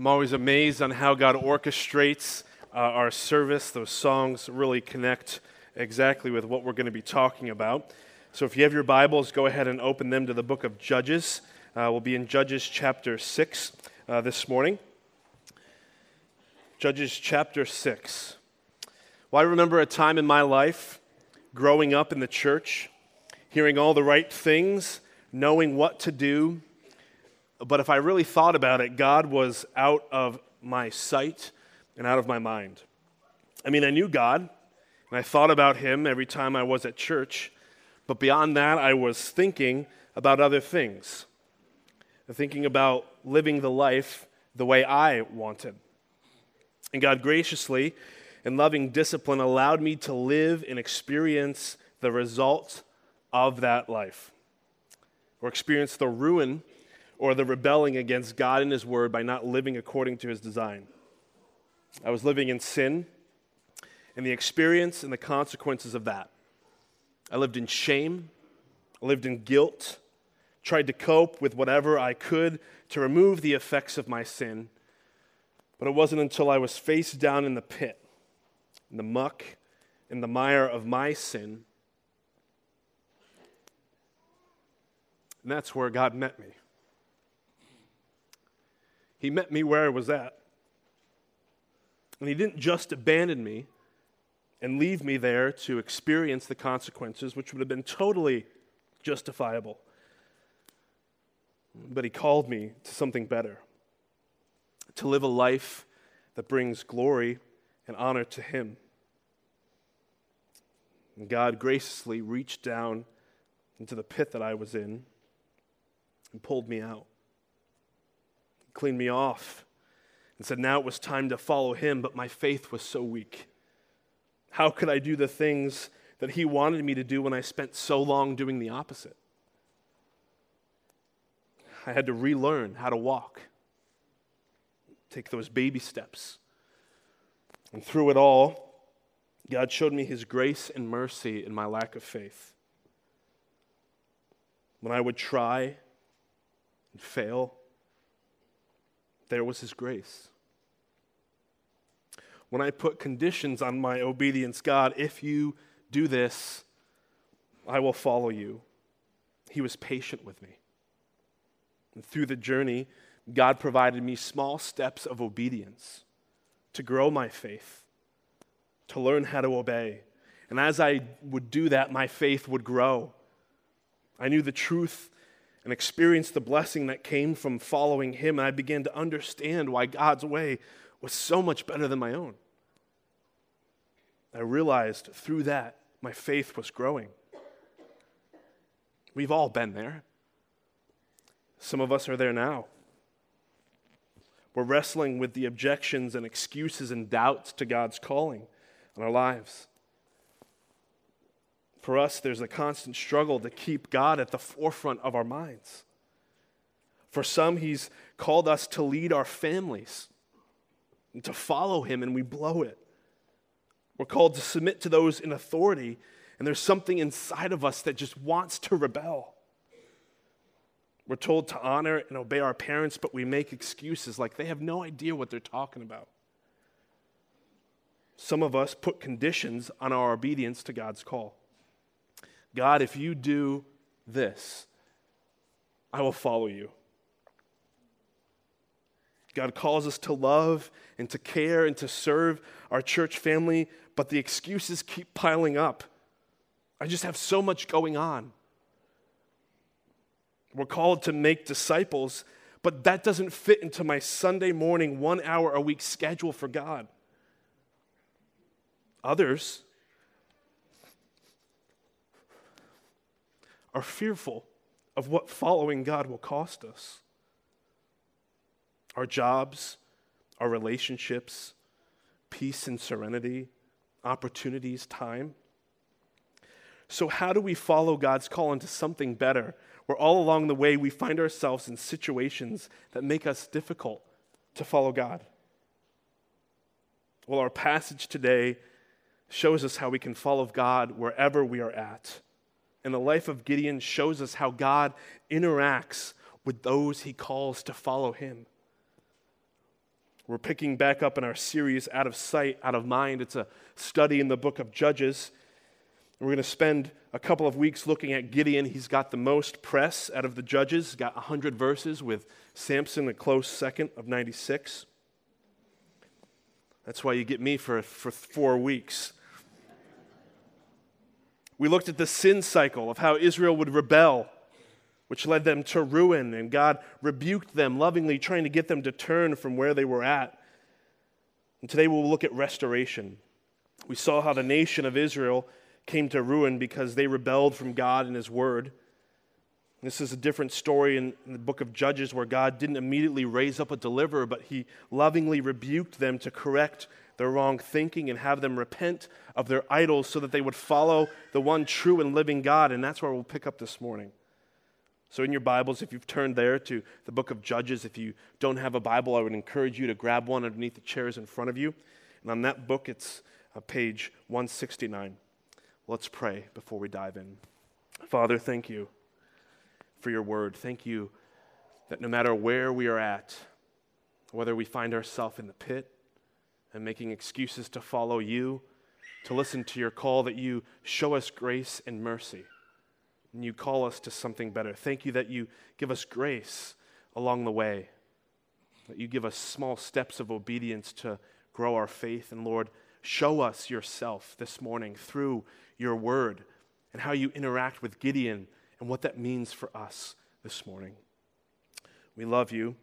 I'm always amazed on how God orchestrates uh, our service. Those songs really connect exactly with what we're going to be talking about. So if you have your Bibles, go ahead and open them to the book of Judges. Uh, we'll be in Judges chapter 6 uh, this morning. Judges chapter 6. Well, I remember a time in my life growing up in the church, hearing all the right things, knowing what to do but if I really thought about it, God was out of my sight and out of my mind. I mean, I knew God, and I thought about Him every time I was at church, but beyond that, I was thinking about other things, thinking about living the life the way I wanted. And God graciously and loving discipline allowed me to live and experience the result of that life, or experience the ruin or the rebelling against God and His Word by not living according to His design. I was living in sin and the experience and the consequences of that. I lived in shame, I lived in guilt, tried to cope with whatever I could to remove the effects of my sin. But it wasn't until I was face down in the pit, in the muck, in the mire of my sin. And that's where God met me. He met me where I was at. And He didn't just abandon me and leave me there to experience the consequences, which would have been totally justifiable. But He called me to something better to live a life that brings glory and honor to Him. And God graciously reached down into the pit that I was in and pulled me out cleaned me off and said now it was time to follow him, but my faith was so weak. How could I do the things that he wanted me to do when I spent so long doing the opposite? I had to relearn how to walk, take those baby steps. And through it all, God showed me his grace and mercy in my lack of faith. When I would try and fail, there was His grace. When I put conditions on my obedience, God, if you do this, I will follow you. He was patient with me. And through the journey, God provided me small steps of obedience to grow my faith, to learn how to obey. And as I would do that, my faith would grow. I knew the truth and experienced the blessing that came from following him. And I began to understand why God's way was so much better than my own. I realized through that my faith was growing. We've all been there. Some of us are there now. We're wrestling with the objections and excuses and doubts to God's calling on our lives. For us, there's a constant struggle to keep God at the forefront of our minds. For some, He's called us to lead our families and to follow Him, and we blow it. We're called to submit to those in authority, and there's something inside of us that just wants to rebel. We're told to honor and obey our parents, but we make excuses like they have no idea what they're talking about. Some of us put conditions on our obedience to God's call. God, if you do this, I will follow you. God calls us to love and to care and to serve our church family, but the excuses keep piling up. I just have so much going on. We're called to make disciples, but that doesn't fit into my Sunday morning, one hour a week schedule for God. Others, are fearful of what following God will cost us. Our jobs, our relationships, peace and serenity, opportunities, time. So, how do we follow God's call into something better where all along the way we find ourselves in situations that make us difficult to follow God? Well, our passage today shows us how we can follow God wherever we are at and the life of Gideon shows us how God interacts with those he calls to follow him. We're picking back up in our series, Out of Sight, Out of Mind. It's a study in the book of Judges. We're going to spend a couple of weeks looking at Gideon. He's got the most press out of the judges, He's got 100 verses, with Samson a close second of 96. That's why you get me for, for four weeks. We looked at the sin cycle of how Israel would rebel which led them to ruin, and God rebuked them lovingly, trying to get them to turn from where they were at. And today we'll look at restoration. We saw how the nation of Israel came to ruin because they rebelled from God and His Word. This is a different story in, the book of Judges where God didn't immediately raise up a deliverer, but He lovingly rebuked them to correct their wrong thinking and have them repent of their idols so that they would follow the one true and living God. And that's where we'll pick up this morning. So, in your Bibles, if you've turned there to the book of Judges, if you don't have a Bible, I would encourage you to grab one underneath the chairs in front of you. And on that book, it's uh, page 169. Let's pray before we dive in. Father, thank you for your word. Thank you that no matter where we are at, whether we find ourselves in the pit and making excuses to follow you, to listen to your call, that you show us grace and mercy and you call us to something better. Thank you that you give us grace along the way, that you give us small steps of obedience to grow our faith. And Lord, show us yourself this morning through your word and how you interact with Gideon and what that means for us this morning. We love you,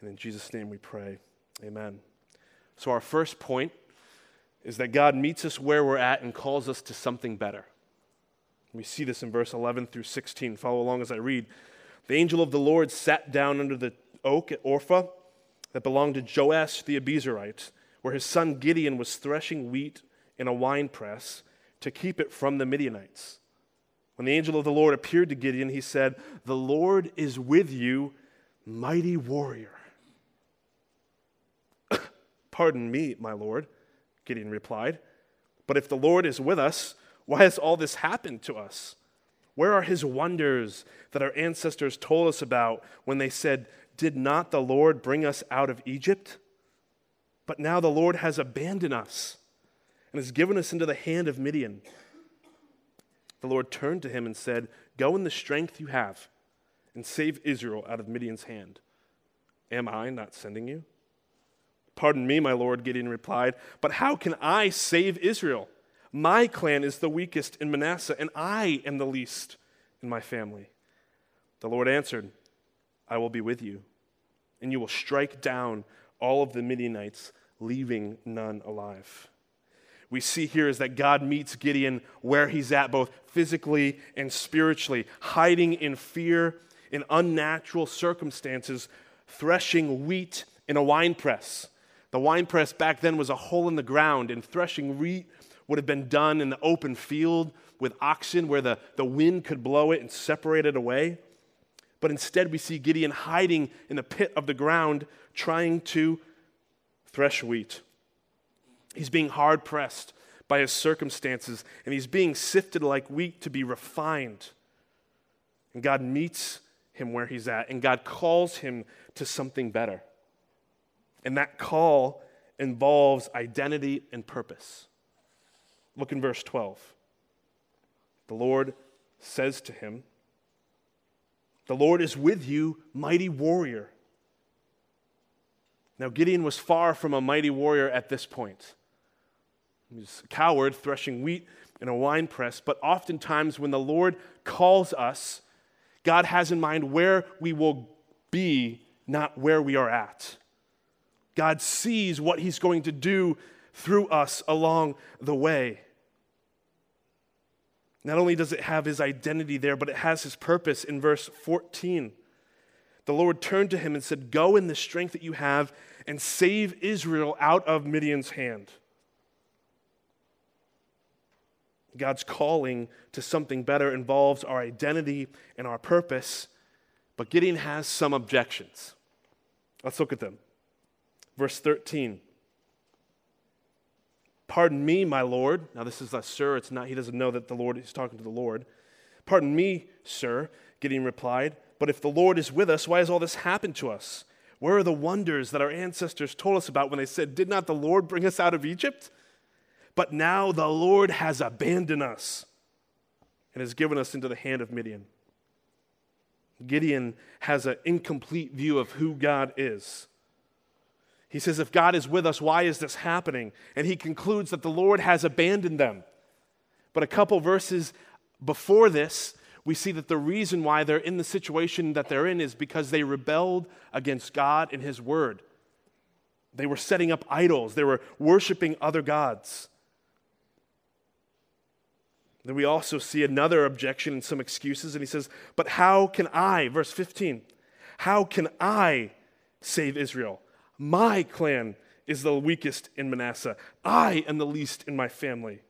and in Jesus' name we pray. Amen. So, our first point is that God meets us where we're at and calls us to something better. We see this in verse 11 through 16. Follow along as I read. The angel of the Lord sat down under the oak at Ophrah that belonged to Joash the Abiezrite, where his son Gideon was threshing wheat in a winepress to keep it from the Midianites. When the angel of the Lord appeared to Gideon, he said, The Lord is with you, mighty warrior. Pardon me, my Lord, Gideon replied. But if the Lord is with us, why has all this happened to us? Where are his wonders that our ancestors told us about when they said, Did not the Lord bring us out of Egypt? But now the Lord has abandoned us and has given us into the hand of Midian. The Lord turned to him and said, Go in the strength you have and save Israel out of Midian's hand. Am I not sending you? Pardon me, my Lord, Gideon replied, but how can I save Israel? My clan is the weakest in Manasseh, and I am the least in my family. The Lord answered, I will be with you, and you will strike down all of the Midianites, leaving none alive. We see here is that God meets Gideon where he's at, both physically and spiritually, hiding in fear, in unnatural circumstances, threshing wheat in a wine press. The wine press back then was a hole in the ground, and threshing wheat would have been done in the open field with oxen where the, the wind could blow it and separate it away. But instead, we see Gideon hiding in the pit of the ground trying to thresh wheat. He's being hard pressed by his circumstances, and he's being sifted like wheat to be refined. And God meets him where he's at, and God calls him to something better. And that call involves identity and purpose. Look in verse 12. The Lord says to him, The Lord is with you, mighty warrior. Now, Gideon was far from a mighty warrior at this point. He was a coward threshing wheat in a wine press, but oftentimes when the Lord calls us, God has in mind where we will be, not where we are at. God sees what He's going to do through us along the way. Not only does it have his identity there, but it has his purpose in verse 14. The Lord turned to him and said, Go in the strength that you have and save Israel out of Midian's hand. God's calling to something better involves our identity and our purpose, but Gideon has some objections. Let's look at them. Verse 13. Pardon me, my Lord. Now, this is a sir. It's not, he doesn't know that the Lord is talking to the Lord. Pardon me, sir, Gideon replied. But if the Lord is with us, why has all this happened to us? Where are the wonders that our ancestors told us about when they said, Did not the Lord bring us out of Egypt? But now the Lord has abandoned us and has given us into the hand of Midian. Gideon has an incomplete view of who God is. He says, If God is with us, why is this happening? And he concludes that the Lord has abandoned them. But a couple verses before this, we see that the reason why they're in the situation that they're in is because they rebelled against God and His Word. They were setting up idols, they were worshiping other gods. Then we also see another objection and some excuses, and he says, But how can I, verse 15, how can I save Israel? My clan is the weakest in Manasseh. I am the least in my family.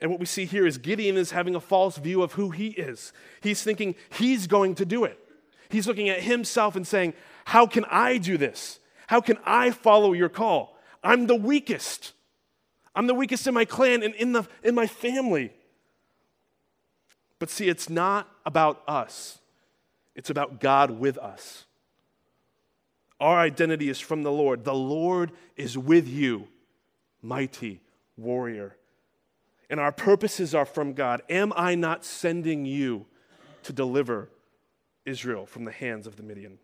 And what we see here is Gideon is having a false view of who he is. He's thinking he's going to do it. He's looking at himself and saying, How can I do this? How can I follow your call? I'm the weakest. I'm the weakest in my clan and in, the, in my family. But see, it's not about us, it's about God with us. Our identity is from the Lord. The Lord is with you, mighty warrior and our purposes are from God. Am I not sending you to deliver Israel from the hands of the Midian?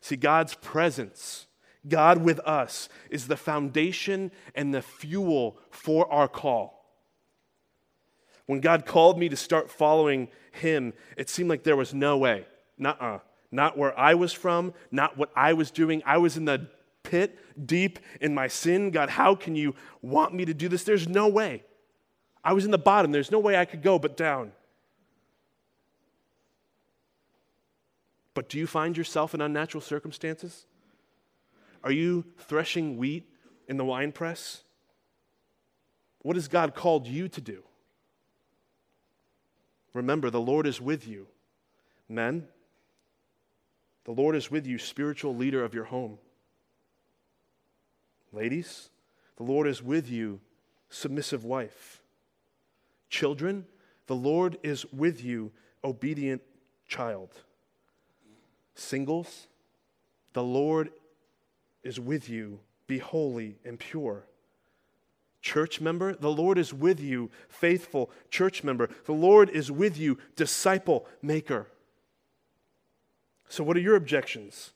See, God's presence, God with us, is the foundation and the fuel for our call. When God called me to start following Him, it seemed like there was no way. Nuh uh. Not where I was from, not what I was doing. I was in the pit, deep in my sin. God, how can you want me to do this? There's no way. I was in the bottom. There's no way I could go but down. But do you find yourself in unnatural circumstances? Are you threshing wheat in the winepress? What has God called you to do? Remember, the Lord is with you. Men, the Lord is with you, spiritual leader of your home. Ladies, the Lord is with you, submissive wife. Children, the Lord is with you, obedient child. Singles, the Lord is with you, be holy and pure. Church member, the Lord is with you, faithful church member. The Lord is with you, disciple maker. So, what are your objections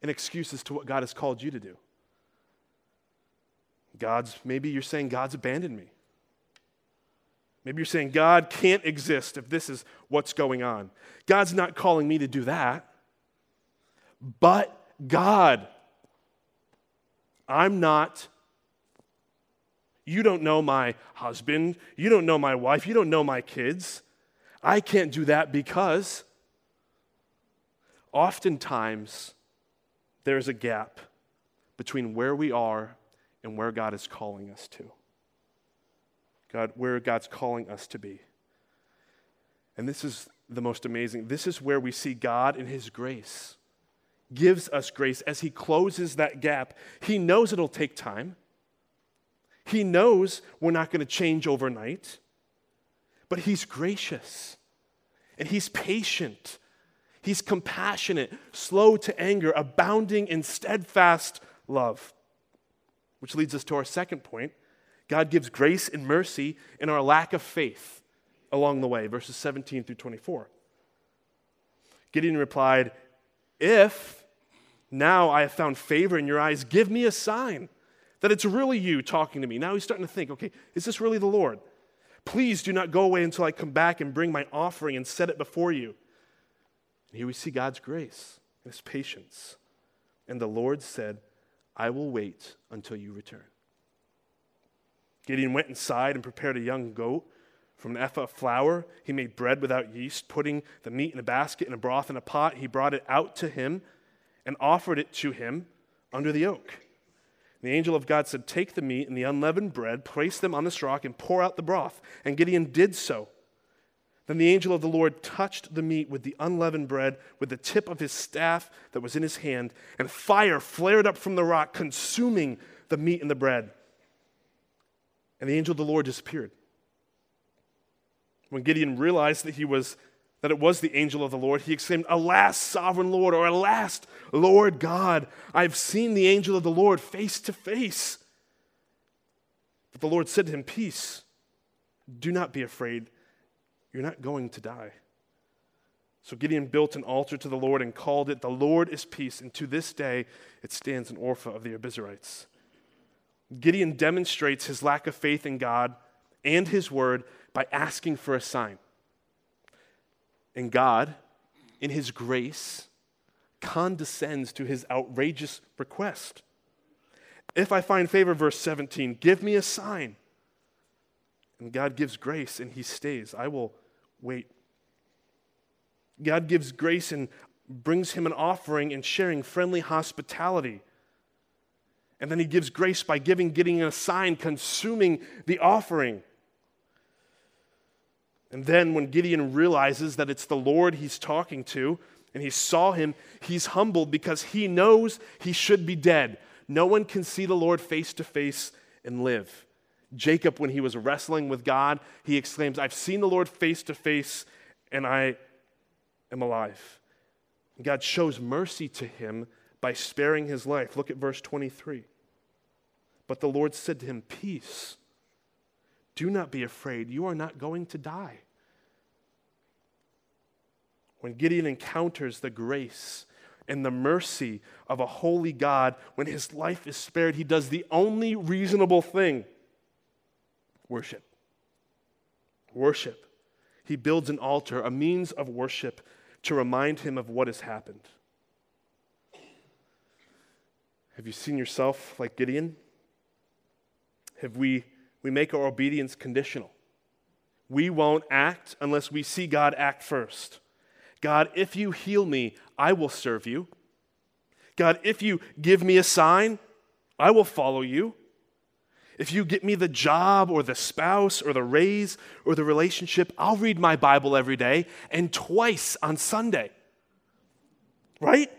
and excuses to what God has called you to do? God's, maybe you're saying God's abandoned me. Maybe you're saying God can't exist if this is what's going on. God's not calling me to do that. But God, I'm not. You don't know my husband. You don't know my wife. You don't know my kids. I can't do that because oftentimes there's a gap between where we are and where God is calling us to. God, where God's calling us to be. And this is the most amazing. This is where we see God in His grace gives us grace as He closes that gap. He knows it'll take time, He knows we're not going to change overnight, but He's gracious and He's patient. He's compassionate, slow to anger, abounding in steadfast love. Which leads us to our second point God gives grace and mercy in our lack of faith along the way, verses 17 through 24. Gideon replied, If now I have found favor in your eyes, give me a sign that it's really you talking to me. Now he's starting to think, okay, is this really the Lord? Please do not go away until I come back and bring my offering and set it before you. And here we see God's grace and his patience. And the Lord said, I will wait until you return. Gideon went inside and prepared a young goat from an ephah of flour. He made bread without yeast, putting the meat in a basket and a broth in a pot. He brought it out to him and offered it to him under the oak. The angel of God said, Take the meat and the unleavened bread, place them on this rock, and pour out the broth. And Gideon did so. Then the angel of the Lord touched the meat with the unleavened bread with the tip of his staff that was in his hand, and fire flared up from the rock, consuming the meat and the bread and the angel of the Lord disappeared. When Gideon realized that he was that it was the angel of the Lord, he exclaimed, Alas, sovereign Lord, or alas, Lord God, I've seen the angel of the Lord face to face. But the Lord said to him, Peace, do not be afraid. You're not going to die. So Gideon built an altar to the Lord and called it, The Lord is Peace. And to this day, it stands an Ophrah of the Abiezrites. Gideon demonstrates his lack of faith in God and his word by asking for a sign. And God, in his grace, condescends to his outrageous request. If I find favor, verse 17, give me a sign. And God gives grace and he stays. I will wait. God gives grace and brings him an offering and sharing friendly hospitality. And then he gives grace by giving, getting a sign, consuming the offering. And then when Gideon realizes that it's the Lord he's talking to, and he saw him, he's humbled because he knows he should be dead. No one can see the Lord face to face and live. Jacob, when he was wrestling with God, he exclaims, I've seen the Lord face to face, and I am alive. God shows mercy to him by sparing his life. Look at verse 23. But the Lord said to him, Peace. Do not be afraid. You are not going to die. When Gideon encounters the grace and the mercy of a holy God, when his life is spared, he does the only reasonable thing worship. Worship. He builds an altar, a means of worship to remind him of what has happened. Have you seen yourself like Gideon? Have we, we make our obedience conditional? We won't act unless we see God act first. God, if you heal me, I will serve you. God, if you give me a sign, I will follow you. If you get me the job or the spouse or the raise or the relationship, I'll read my Bible every day and twice on Sunday. Right?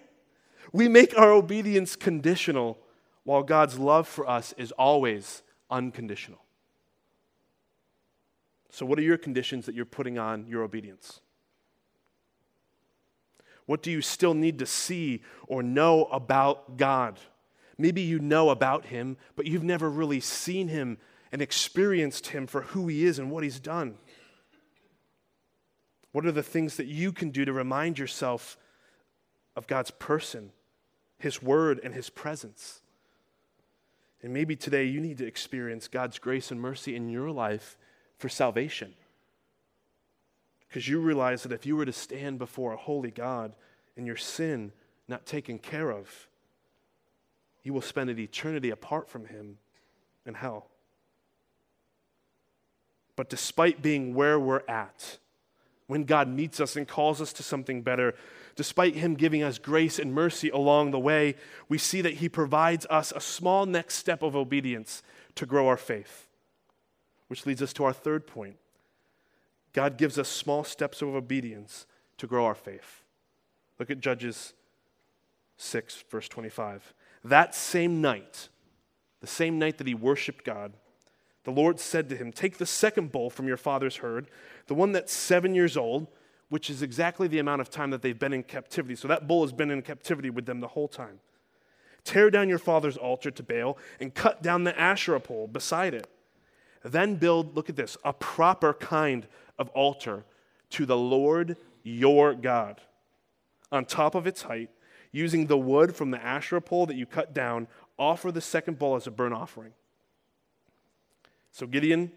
We make our obedience conditional while God's love for us is always unconditional. So, what are your conditions that you're putting on your obedience? What do you still need to see or know about God? Maybe you know about Him, but you've never really seen Him and experienced Him for who He is and what He's done. What are the things that you can do to remind yourself of God's person, His Word, and His presence? And maybe today you need to experience God's grace and mercy in your life for salvation. Because you realize that if you were to stand before a holy God and your sin not taken care of, you will spend an eternity apart from Him in hell. But despite being where we're at, when God meets us and calls us to something better, despite Him giving us grace and mercy along the way, we see that He provides us a small next step of obedience to grow our faith. Which leads us to our third point God gives us small steps of obedience to grow our faith. Look at Judges 6, verse 25. That same night, the same night that he worshiped God, the Lord said to him, Take the second bull from your father's herd, the one that's seven years old, which is exactly the amount of time that they've been in captivity. So that bull has been in captivity with them the whole time. Tear down your father's altar to Baal and cut down the Asherah pole beside it. Then build, look at this, a proper kind of altar to the Lord your God. On top of its height, using the wood from the Asherah pole that you cut down, offer the second bull as a burnt offering. So Gideon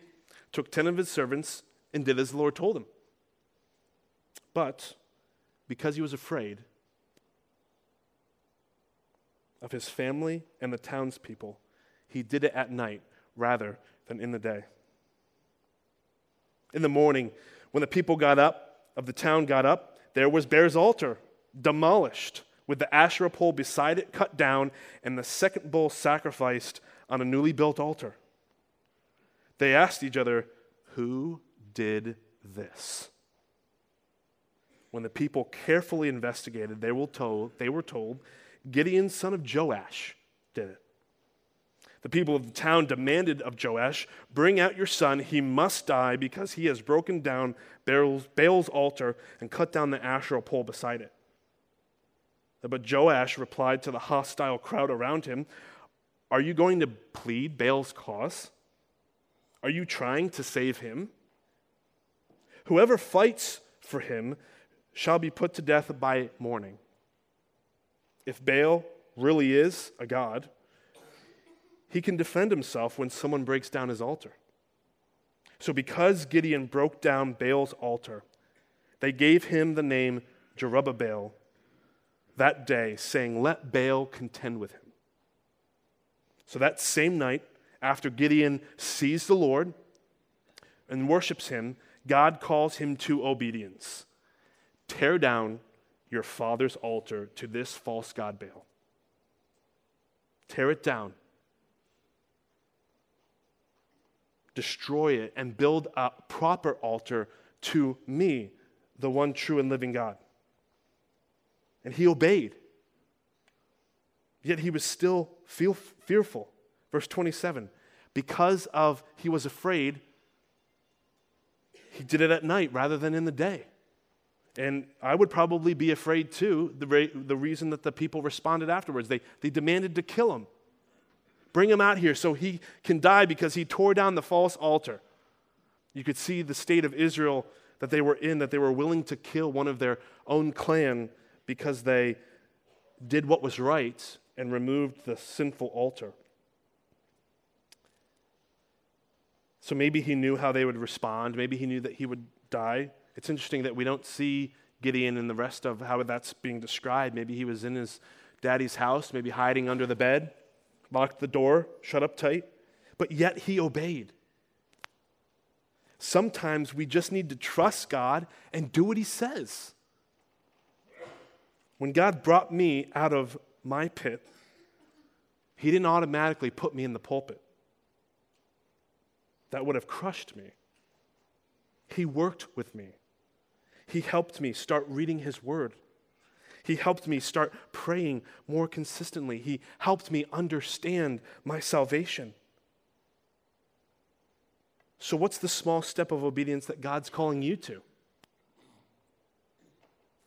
took ten of his servants and did as the Lord told him. But because he was afraid of his family and the townspeople, he did it at night rather than in the day. In the morning, when the people got up, of the town got up, there was Baal's altar, demolished, with the Asherah pole beside it cut down, and the second bull sacrificed on a newly built altar. They asked each other, Who did this? When the people carefully investigated, they were told, they were told Gideon, son of Joash, did it. The people of the town demanded of Joash, Bring out your son. He must die because he has broken down Baal's, Baal's altar and cut down the Asherah pole beside it. But Joash replied to the hostile crowd around him, Are you going to plead Baal's cause? Are you trying to save him? Whoever fights for him shall be put to death by morning. If Baal really is a god, he can defend himself when someone breaks down his altar. So, because Gideon broke down Baal's altar, they gave him the name Jerubbaal that day, saying, Let Baal contend with him. So, that same night, after Gideon sees the Lord and worships him, God calls him to obedience. Tear down your father's altar to this false god Baal. Tear it down destroy it, and build a proper altar to me, the one true and living God. And he obeyed. Yet he was still feel, fearful. Verse 27 because of he was afraid, he did it at night rather than in the day. And I would probably be afraid too, the, re- the reason that the people responded afterwards. They, they demanded to kill him. Bring him out here so he can die because he tore down the false altar. You could see the state of Israel that they were in, that they were willing to kill one of their own clan because they did what was right and removed the sinful altar. So maybe he knew how they would respond. Maybe he knew that he would die. It's interesting that we don't see Gideon and the rest of how that's being described. Maybe he was in his daddy's house, maybe hiding under the bed locked the door, shut up tight, but yet he obeyed. Sometimes we just need to trust God and do what he says. When God brought me out of my pit, he didn't automatically put me in the pulpit. That would have crushed me. He worked with me. He helped me start reading his word. He helped me start praying more consistently. He helped me understand my salvation. So, what's the small step of obedience that God's calling you to?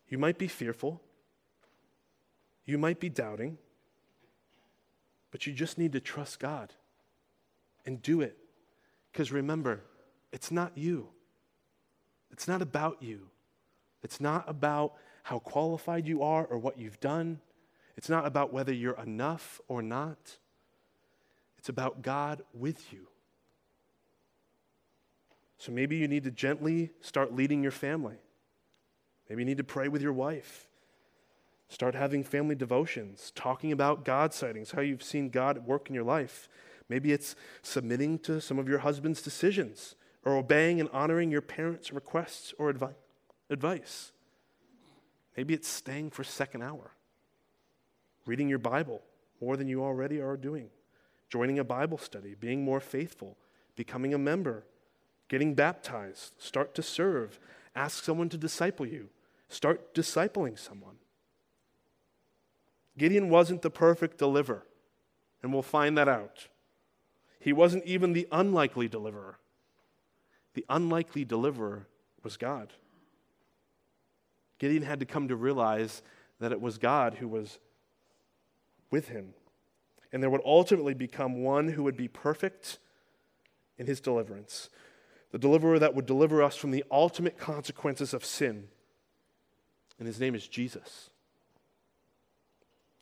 You might be fearful, you might be doubting, but you just need to trust God and do it. Because remember, it's not you, it's not about you, it's not about how qualified you are or what you've done. It's not about whether you're enough or not. It's about God with you. So maybe you need to gently start leading your family. Maybe you need to pray with your wife. Start having family devotions, talking about God sightings, how you've seen God work in your life. Maybe it's submitting to some of your husband's decisions or obeying and honoring your parents' requests or advi- advice. Maybe it's staying for second hour, reading your Bible more than you already are doing, joining a Bible study, being more faithful, becoming a member, getting baptized, start to serve, ask someone to disciple you, start discipling someone. Gideon wasn't the perfect deliverer, and we'll find that out. He wasn't even the unlikely deliverer. The unlikely deliverer was God. Gideon had to come to realize that it was God who was with him. And there would ultimately become one who would be perfect in his deliverance. The deliverer that would deliver us from the ultimate consequences of sin. And his name is Jesus.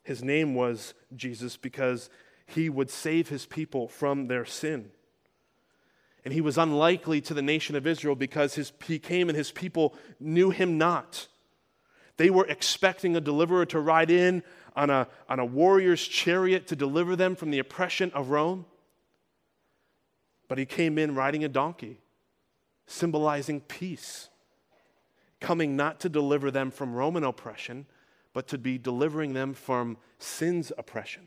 His name was Jesus because he would save his people from their sin. And he was unlikely to the nation of Israel because his, he came and his people knew him not. They were expecting a deliverer to ride in on a, on a warrior's chariot to deliver them from the oppression of Rome. But he came in riding a donkey, symbolizing peace, coming not to deliver them from Roman oppression, but to be delivering them from sin's oppression.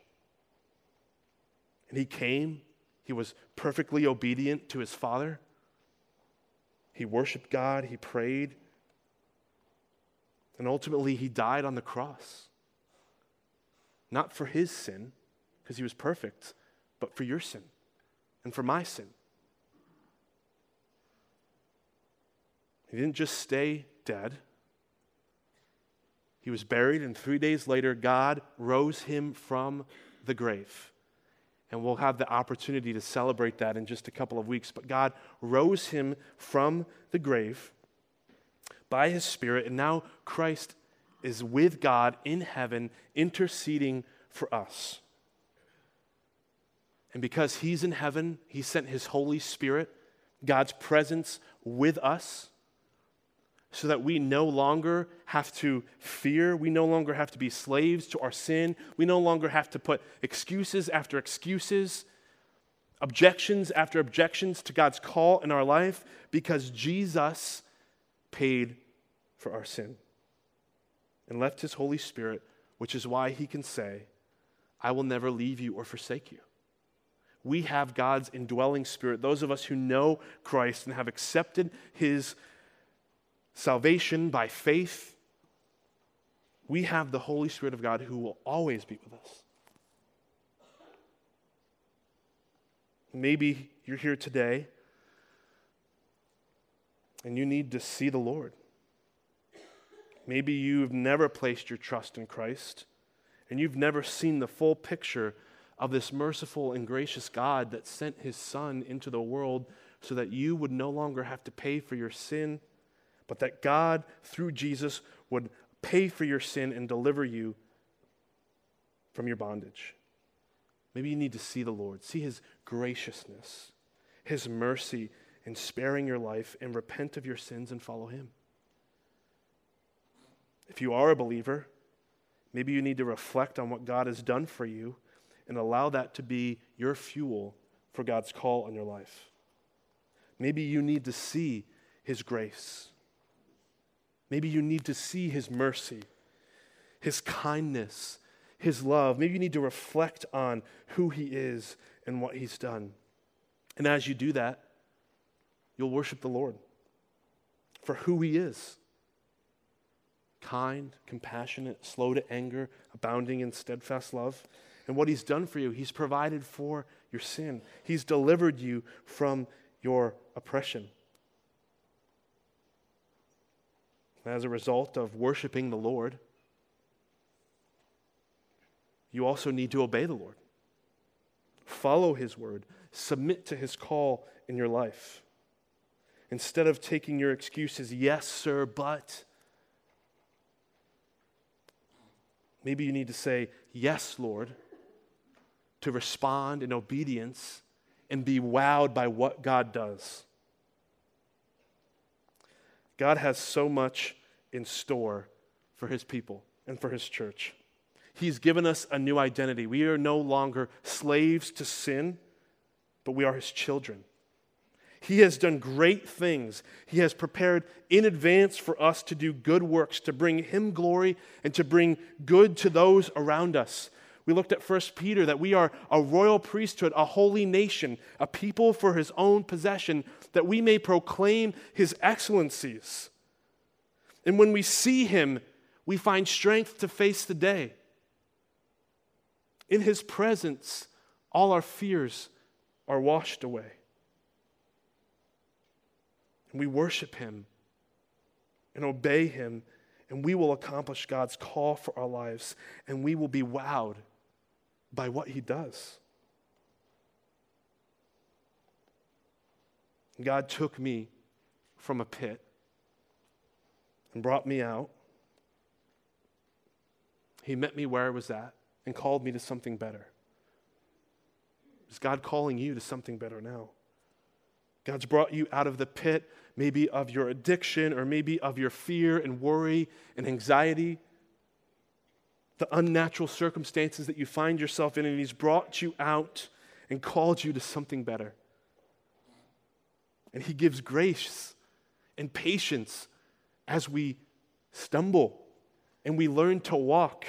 And he came, he was perfectly obedient to his Father. He worshiped God, he prayed, and ultimately, he died on the cross. Not for his sin, because he was perfect, but for your sin and for my sin. He didn't just stay dead. He was buried, and three days later, God rose him from the grave. And we'll have the opportunity to celebrate that in just a couple of weeks. But God rose him from the grave by his Spirit, and now Christ is with God in heaven, interceding for us. And because he's in heaven, he sent his Holy Spirit, God's presence with us so that we no longer have to fear. We no longer have to be slaves to our sin. We no longer have to put excuses after excuses, objections after objections to God's call in our life because Jesus paid for our sin and left his Holy Spirit, which is why he can say, I will never leave you or forsake you. We have God's indwelling spirit, those of us who know Christ and have accepted his salvation by faith, we have the Holy Spirit of God who will always be with us. Maybe you're here today and you need to see the Lord. Maybe you've never placed your trust in Christ and you've never seen the full picture of this merciful and gracious God that sent his Son into the world so that you would no longer have to pay for your sin but that God, through Jesus, would pay for your sin and deliver you from your bondage. Maybe you need to see the Lord, see his graciousness, his mercy in sparing your life, and repent of your sins and follow him. If you are a believer, maybe you need to reflect on what God has done for you and allow that to be your fuel for God's call on your life. Maybe you need to see his grace. Maybe you need to see His mercy, His kindness, His love. Maybe you need to reflect on who He is and what He's done. And as you do that, you'll worship the Lord for who He is kind, compassionate, slow to anger, abounding in steadfast love. And what He's done for you, He's provided for your sin, He's delivered you from your oppression. As a result of worshiping the Lord, you also need to obey the Lord. Follow His word, submit to His call in your life. Instead of taking your excuses, yes, sir, but, maybe you need to say, yes, Lord, to respond in obedience and be wowed by what God does. God has so much in store for his people and for his church. He's given us a new identity. We are no longer slaves to sin, but we are his children. He has done great things. He has prepared in advance for us to do good works, to bring him glory and to bring good to those around us. We looked at 1 Peter that we are a royal priesthood, a holy nation, a people for his own possession, that we may proclaim his excellencies. And when we see him, we find strength to face the day. In his presence, all our fears are washed away. And we worship him and obey him, and we will accomplish God's call for our lives, and we will be wowed by what he does. God took me from a pit and brought me out. He met me where I was at and called me to something better. Is God calling you to something better now? God's brought you out of the pit, maybe of your addiction or maybe of your fear and worry and anxiety the unnatural circumstances that you find yourself in, and He's brought you out and called you to something better. And He gives grace and patience as we stumble and we learn to walk.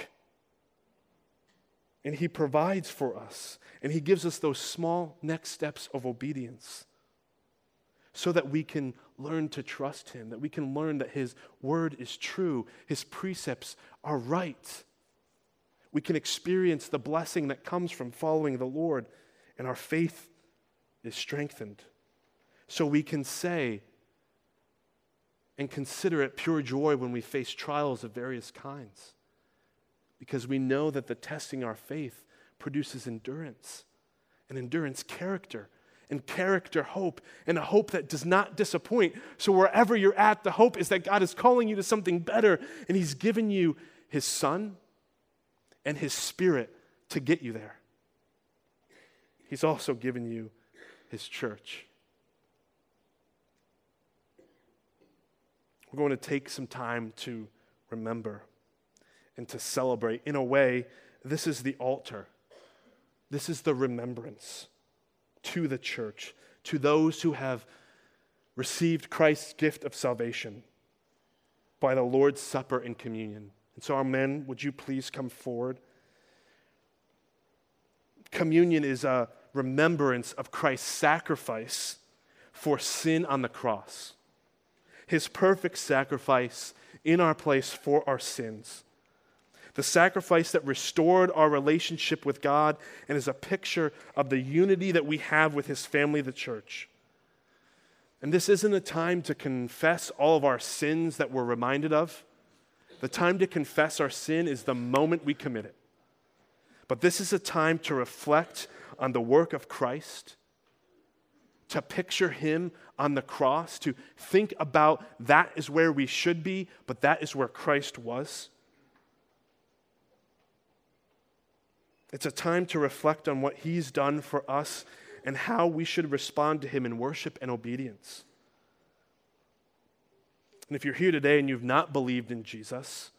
And He provides for us, and He gives us those small next steps of obedience so that we can learn to trust Him, that we can learn that His word is true, His precepts are right we can experience the blessing that comes from following the Lord and our faith is strengthened. So we can say and consider it pure joy when we face trials of various kinds, because we know that the testing our faith produces endurance, and endurance, character, and character, hope, and a hope that does not disappoint. So, wherever you're at, the hope is that God is calling you to something better, and He's given you His Son and His Spirit to get you there. He's also given you His church. We're going to take some time to remember and to celebrate. In a way, this is the altar. This is the remembrance to the church, to those who have received Christ's gift of salvation by the Lord's Supper and communion. And so, our men, would you please come forward? Communion is a remembrance of Christ's sacrifice for sin on the cross, his perfect sacrifice in our place for our sins. The sacrifice that restored our relationship with God and is a picture of the unity that we have with his family, the church. And this isn't a time to confess all of our sins that we're reminded of. The time to confess our sin is the moment we commit it. But this is a time to reflect on the work of Christ, to picture Him on the cross, to think about that is where we should be, but that is where Christ was. It's a time to reflect on what He's done for us and how we should respond to Him in worship and obedience. And if you're here today and you've not believed in Jesus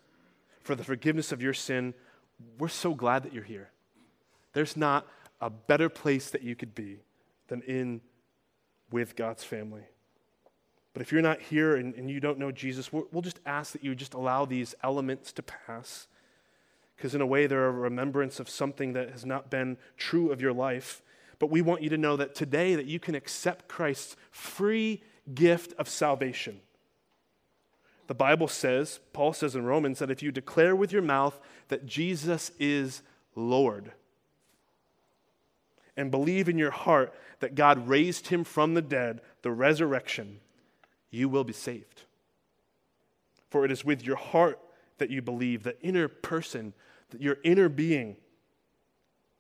for the forgiveness of your sin, we're so glad that you're here. There's not a better place that you could be than in with God's family. But if you're not here and, and you don't know Jesus, we'll, we'll just ask that you just allow these elements to pass. Because in a way, they're a remembrance of something that has not been true of your life. But we want you to know that today that you can accept Christ's free gift of salvation. The Bible says, Paul says in Romans, that if you declare with your mouth that Jesus is Lord and believe in your heart that God raised him from the dead, the resurrection, you will be saved. For it is with your heart that you believe, the inner person, your inner being,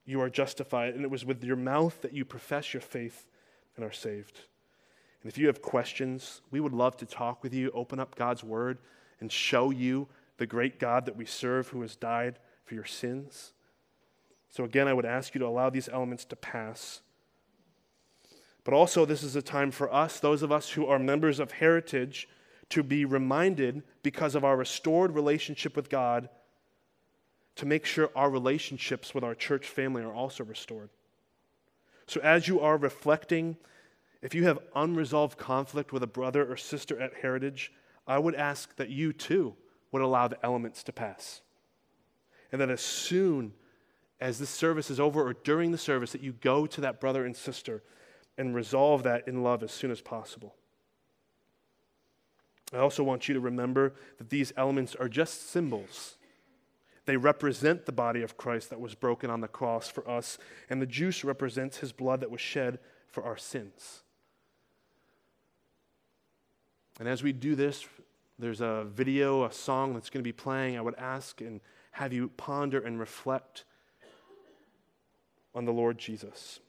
you are justified. And it was with your mouth that you profess your faith and are saved. And if you have questions, we would love to talk with you, open up God's word, and show you the great God that we serve who has died for your sins. So, again, I would ask you to allow these elements to pass. But also, this is a time for us, those of us who are members of Heritage, to be reminded, because of our restored relationship with God, to make sure our relationships with our church family are also restored. So, as you are reflecting, if you have unresolved conflict with a brother or sister at Heritage, I would ask that you too would allow the elements to pass. And that as soon as this service is over or during the service that you go to that brother and sister and resolve that in love as soon as possible. I also want you to remember that these elements are just symbols. They represent the body of Christ that was broken on the cross for us, and the juice represents his blood that was shed for our sins. And as we do this, there's a video, a song that's going to be playing. I would ask and have you ponder and reflect on the Lord Jesus.